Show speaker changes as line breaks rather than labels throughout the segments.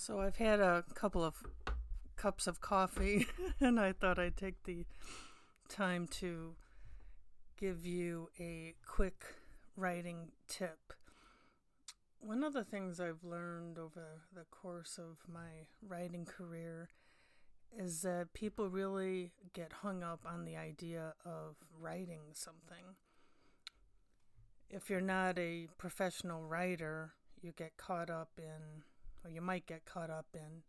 So I've had a couple of cups of coffee, and I thought I'd take the time to give you a quick writing tip. One of the things I've learned over the course of my writing career is that people really get hung up on the idea of writing something. If you're not a professional writer, you get caught up in or you might get caught up in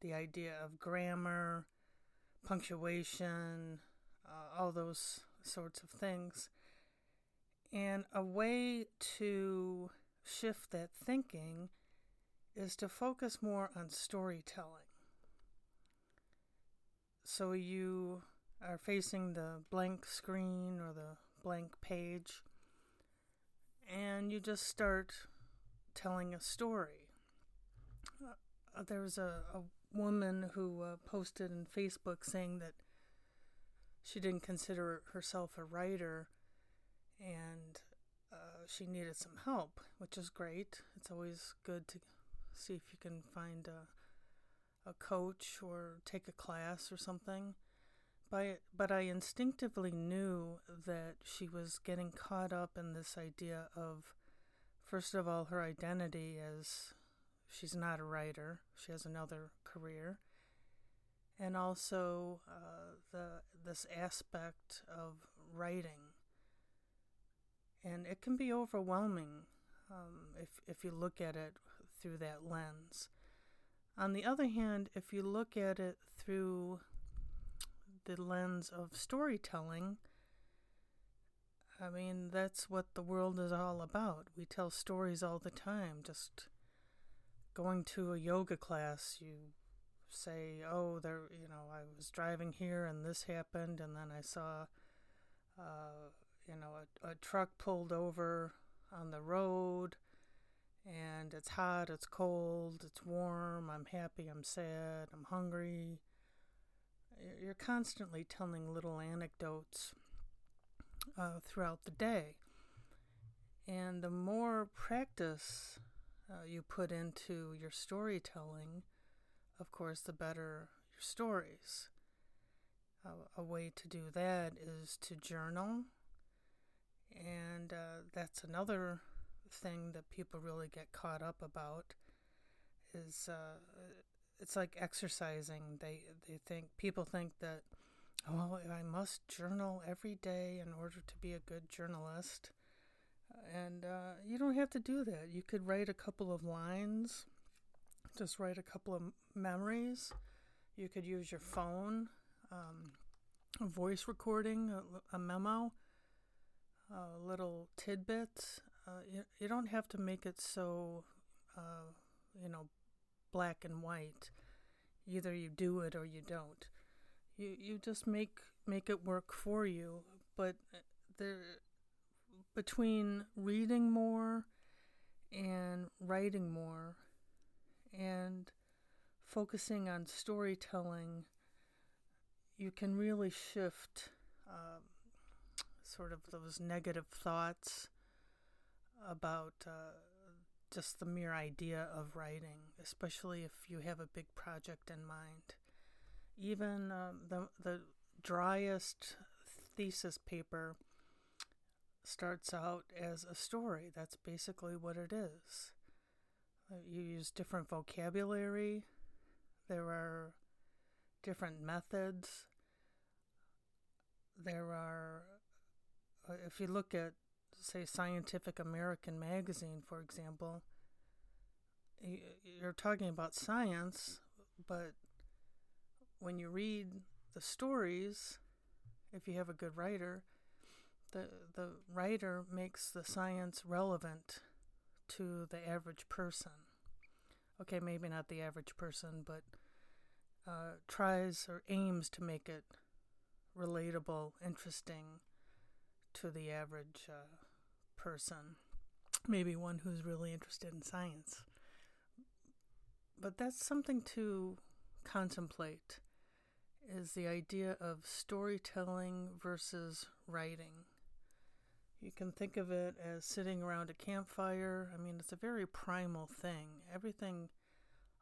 the idea of grammar, punctuation, uh, all those sorts of things. And a way to shift that thinking is to focus more on storytelling. So you are facing the blank screen or the blank page, and you just start telling a story there was a, a woman who uh, posted in Facebook saying that she didn't consider herself a writer and uh, she needed some help, which is great. It's always good to see if you can find a, a coach or take a class or something. But, but I instinctively knew that she was getting caught up in this idea of, first of all, her identity as she's not a writer. She has another career, and also uh, the this aspect of writing. And it can be overwhelming um, if if you look at it through that lens. On the other hand, if you look at it through the lens of storytelling, I mean, that's what the world is all about. We tell stories all the time, just going to a yoga class, you say, "Oh, there, you know, I was driving here and this happened, and then I saw, uh, you know, a, a truck pulled over on the road, and it's hot, it's cold, it's warm. I'm happy, I'm sad, I'm hungry." You're constantly telling little anecdotes uh, throughout the day. And the more practice uh, you put into your storytelling, of course, the better your stories. Uh, a way to do that is to journal, and uh, that's another thing that people really get caught up about. Is uh, it's like exercising. They they think people think that oh I must journal every day in order to be a good journalist and uh, you don't have to do that. You could write a couple of lines, just write a couple of memories. You could use your phone, um, a voice recording, a, a memo, a little tidbits. Uh, you, you don't have to make it so, uh, you know, black and white. Either you do it or you don't. You you just make make it work for you. But uh, there between reading more and writing more and focusing on storytelling, you can really shift um, sort of those negative thoughts about uh, just the mere idea of writing, especially if you have a big project in mind. Even uh, the the driest thesis paper starts out as a story. That's basically what it is. Uh, you use different vocabulary, there are different methods. There are, uh, if you look at, say, Scientific American magazine, for example, you're talking about science, but when you read the stories, if you have a good writer, the the writer makes the science relevant to the average person. Okay, maybe not the average person, but uh, tries or aims to make it relatable, interesting to the average uh, person. Maybe one who's really interested in science. But that's something to contemplate is the idea of storytelling versus writing. You can think of it as sitting around a campfire. I mean, it's a very primal thing. Everything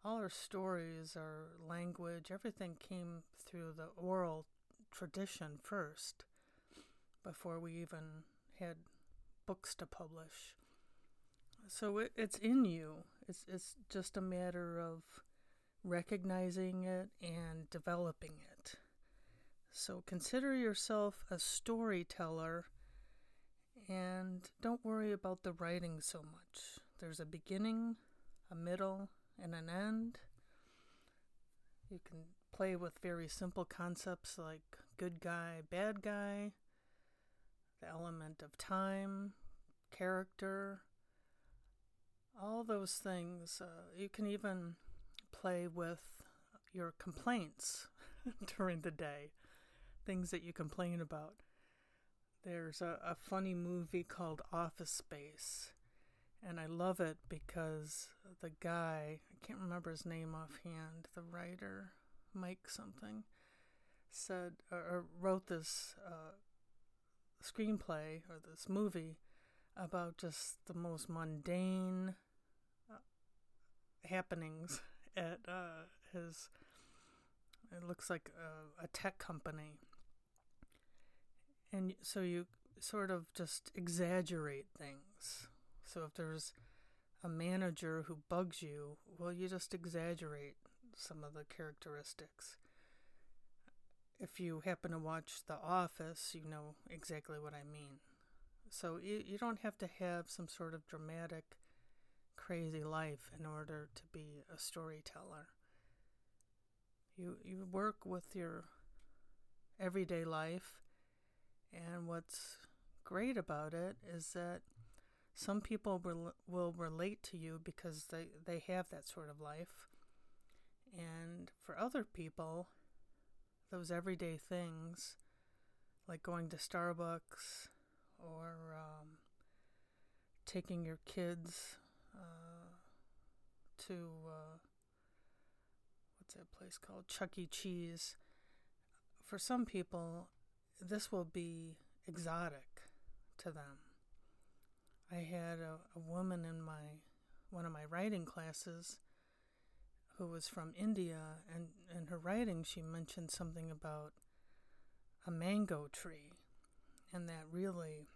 all our stories, our language, everything came through the oral tradition first before we even had books to publish. So it, it's in you. It's it's just a matter of recognizing it and developing it. So consider yourself a storyteller and don't worry about the writing so much. There's a beginning, a middle, and an end. You can play with very simple concepts like good guy, bad guy, the element of time, character, all those things. Uh, you can even play with your complaints during the day, things that you complain about. There's a, a funny movie called Office Space, and I love it because the guy, I can't remember his name offhand, the writer, Mike something, said or, wrote this uh, screenplay or this movie about just the most mundane uh, happenings at uh, his. It looks like a, a tech company, so you sort of just exaggerate things. So if there's a manager who bugs you, well, you just exaggerate some of the characteristics. If you happen to watch The Office, you know exactly what I mean. So you, you don't have to have some sort of dramatic, crazy life in order to be a storyteller. You, you work with your everyday life, and what's great about it is that some people will, will relate to you because they, they have that sort of life. And for other people, those everyday things, like going to Starbucks or um, taking your kids uh, to uh, what's that place called? Chuck E. Cheese. For some people, this will be exotic to them. I had a, a woman in my one of my writing classes who was from India, and in her writing, she mentioned something about a mango tree, and that really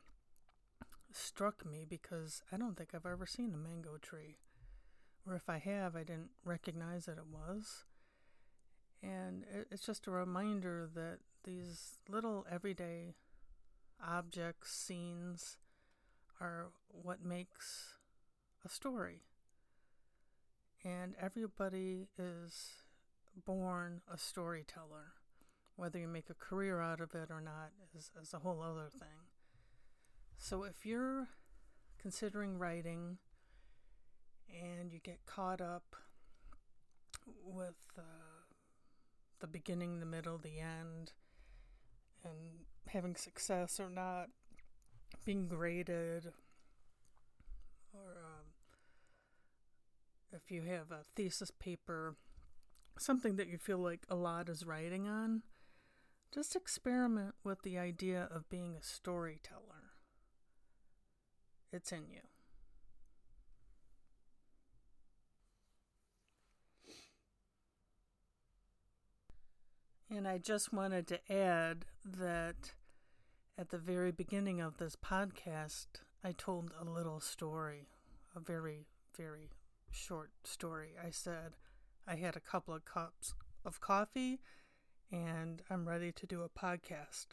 struck me because I don't think I've ever seen a mango tree, or if I have, I didn't recognize that it was. And it's just a reminder that these little everyday objects, scenes, are what makes a story. And everybody is born a storyteller. Whether you make a career out of it or not is, is a whole other thing. So if you're considering writing and you get caught up with uh, the beginning, the middle, the end, and having success or not, being graded, or um, if you have a thesis paper, something that you feel like a lot is writing on, just experiment with the idea of being a storyteller. It's in you. And I just wanted to add that at the very beginning of this podcast, I told a little story, a very, very short story. I said I had a couple of cups of coffee and I'm ready to do a podcast.